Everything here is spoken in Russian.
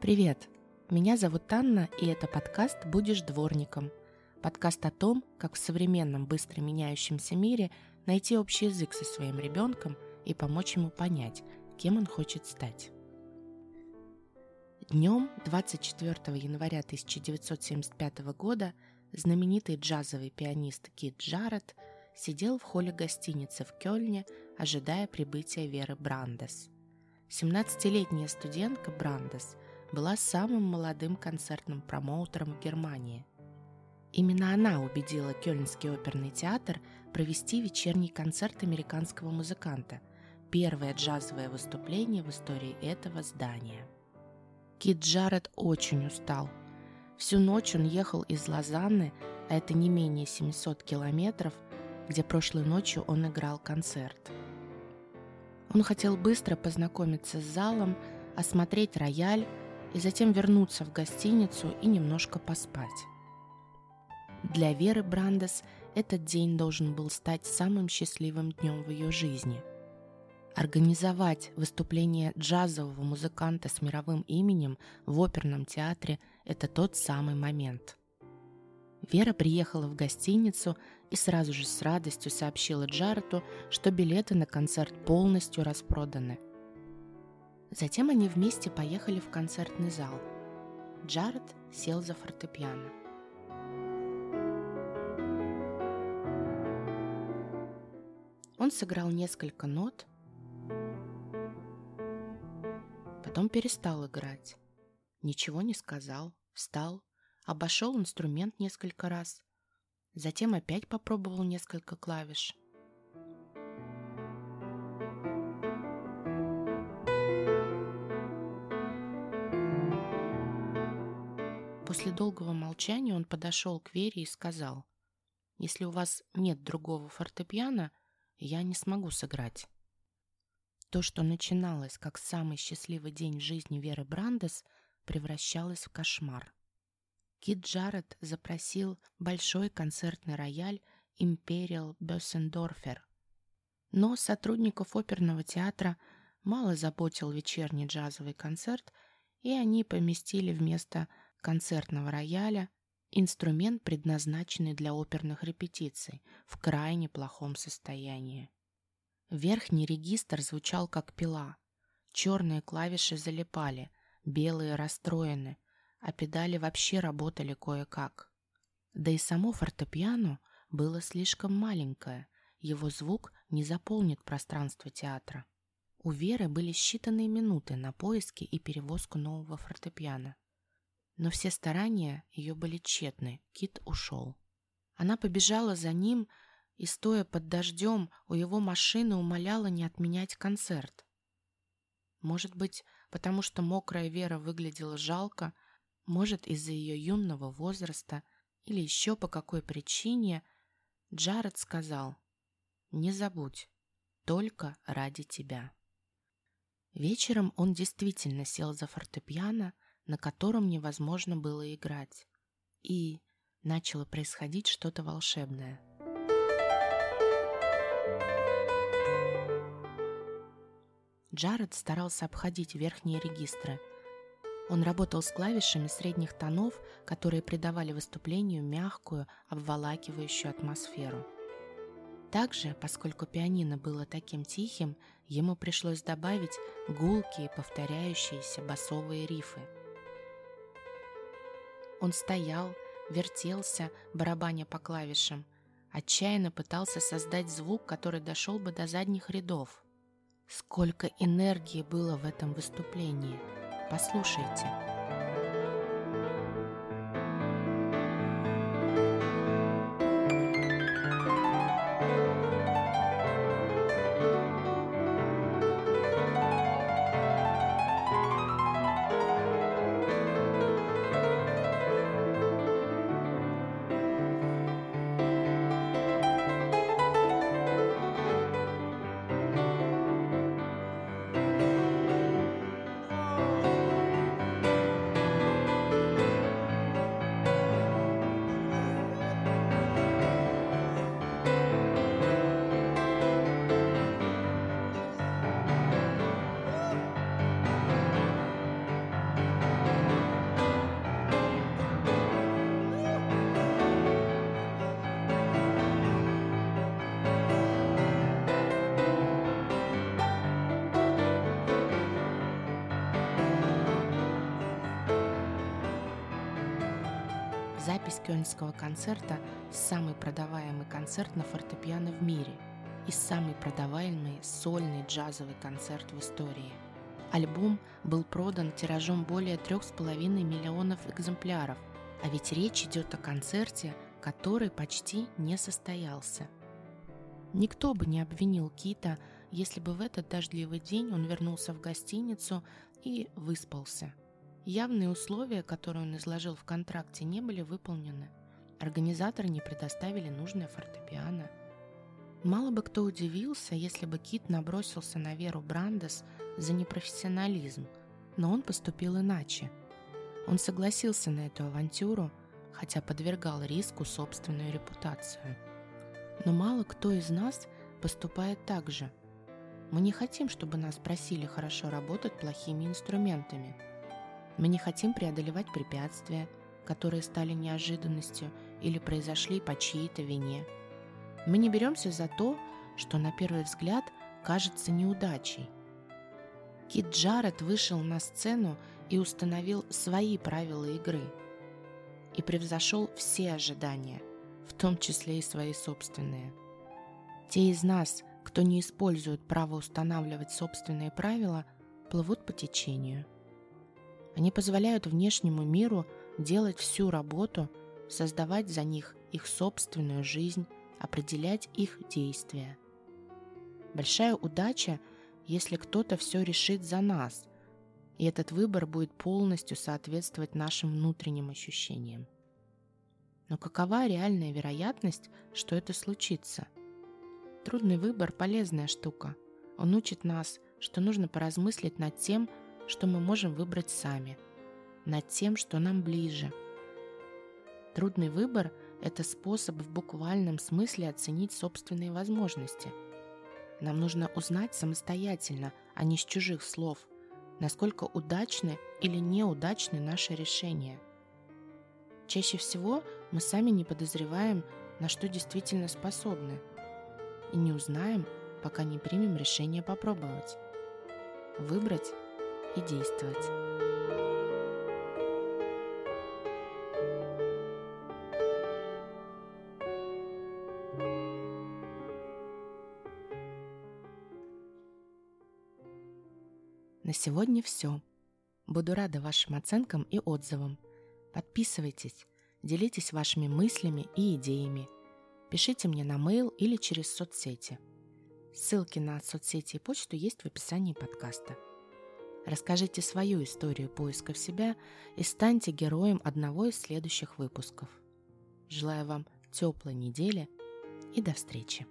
Привет! Меня зовут Анна, и это подкаст «Будешь дворником». Подкаст о том, как в современном быстро меняющемся мире найти общий язык со своим ребенком и помочь ему понять, кем он хочет стать. Днем 24 января 1975 года знаменитый джазовый пианист Кит Джаред сидел в холле гостиницы в Кёльне, ожидая прибытия Веры Брандес. 17-летняя студентка Брандес была самым молодым концертным промоутером в Германии. Именно она убедила Кёльнский оперный театр провести вечерний концерт американского музыканта, первое джазовое выступление в истории этого здания. Кит Джаред очень устал. Всю ночь он ехал из Лозанны, а это не менее 700 километров, где прошлой ночью он играл концерт. Он хотел быстро познакомиться с залом, осмотреть рояль и затем вернуться в гостиницу и немножко поспать. Для Веры Брандес этот день должен был стать самым счастливым днем в ее жизни. Организовать выступление джазового музыканта с мировым именем в оперном театре – это тот самый момент. Вера приехала в гостиницу и сразу же с радостью сообщила Джарету, что билеты на концерт полностью распроданы – Затем они вместе поехали в концертный зал. Джаред сел за фортепиано. Он сыграл несколько нот, потом перестал играть. Ничего не сказал, встал, обошел инструмент несколько раз, затем опять попробовал несколько клавиш. После долгого молчания он подошел к Вере и сказал, «Если у вас нет другого фортепиано, я не смогу сыграть». То, что начиналось как самый счастливый день в жизни Веры Брандес, превращалось в кошмар. Кит Джаред запросил большой концертный рояль «Империал Бессендорфер». Но сотрудников оперного театра мало заботил вечерний джазовый концерт, и они поместили вместо концертного рояля инструмент, предназначенный для оперных репетиций, в крайне плохом состоянии. Верхний регистр звучал как пила. Черные клавиши залипали, белые расстроены, а педали вообще работали кое-как. Да и само фортепиано было слишком маленькое, его звук не заполнит пространство театра. У Веры были считанные минуты на поиски и перевозку нового фортепиано. Но все старания ее были тщетны. Кит ушел. Она побежала за ним и, стоя под дождем, у его машины умоляла не отменять концерт. Может быть, потому что мокрая Вера выглядела жалко, может, из-за ее юного возраста или еще по какой причине, Джаред сказал «Не забудь, только ради тебя». Вечером он действительно сел за фортепиано, на котором невозможно было играть. И начало происходить что-то волшебное. Джаред старался обходить верхние регистры. Он работал с клавишами средних тонов, которые придавали выступлению мягкую, обволакивающую атмосферу. Также, поскольку пианино было таким тихим, ему пришлось добавить гулкие, повторяющиеся басовые рифы – он стоял, вертелся, барабаня по клавишам, отчаянно пытался создать звук, который дошел бы до задних рядов. Сколько энергии было в этом выступлении. Послушайте. Запись кёльнского концерта – самый продаваемый концерт на фортепиано в мире и самый продаваемый сольный джазовый концерт в истории. Альбом был продан тиражом более 3,5 миллионов экземпляров, а ведь речь идет о концерте, который почти не состоялся. Никто бы не обвинил Кита, если бы в этот дождливый день он вернулся в гостиницу и выспался. Явные условия, которые он изложил в контракте, не были выполнены. Организаторы не предоставили нужное фортепиано. Мало бы кто удивился, если бы Кит набросился на Веру Брандес за непрофессионализм, но он поступил иначе. Он согласился на эту авантюру, хотя подвергал риску собственную репутацию. Но мало кто из нас поступает так же. Мы не хотим, чтобы нас просили хорошо работать плохими инструментами. Мы не хотим преодолевать препятствия, которые стали неожиданностью или произошли по чьей-то вине. Мы не беремся за то, что на первый взгляд кажется неудачей. Кит Джаред вышел на сцену и установил свои правила игры. И превзошел все ожидания, в том числе и свои собственные. Те из нас, кто не использует право устанавливать собственные правила, плывут по течению. Они позволяют внешнему миру делать всю работу, создавать за них их собственную жизнь, определять их действия. Большая удача, если кто-то все решит за нас, и этот выбор будет полностью соответствовать нашим внутренним ощущениям. Но какова реальная вероятность, что это случится? Трудный выбор – полезная штука. Он учит нас, что нужно поразмыслить над тем, что мы можем выбрать сами, над тем, что нам ближе. Трудный выбор – это способ в буквальном смысле оценить собственные возможности. Нам нужно узнать самостоятельно, а не с чужих слов – насколько удачны или неудачны наши решения. Чаще всего мы сами не подозреваем, на что действительно способны, и не узнаем, пока не примем решение попробовать, выбрать и действовать. На сегодня все. Буду рада вашим оценкам и отзывам. Подписывайтесь, делитесь вашими мыслями и идеями. Пишите мне на mail или через соцсети. Ссылки на соцсети и почту есть в описании подкаста. Расскажите свою историю поиска в себя и станьте героем одного из следующих выпусков. Желаю вам теплой недели и до встречи!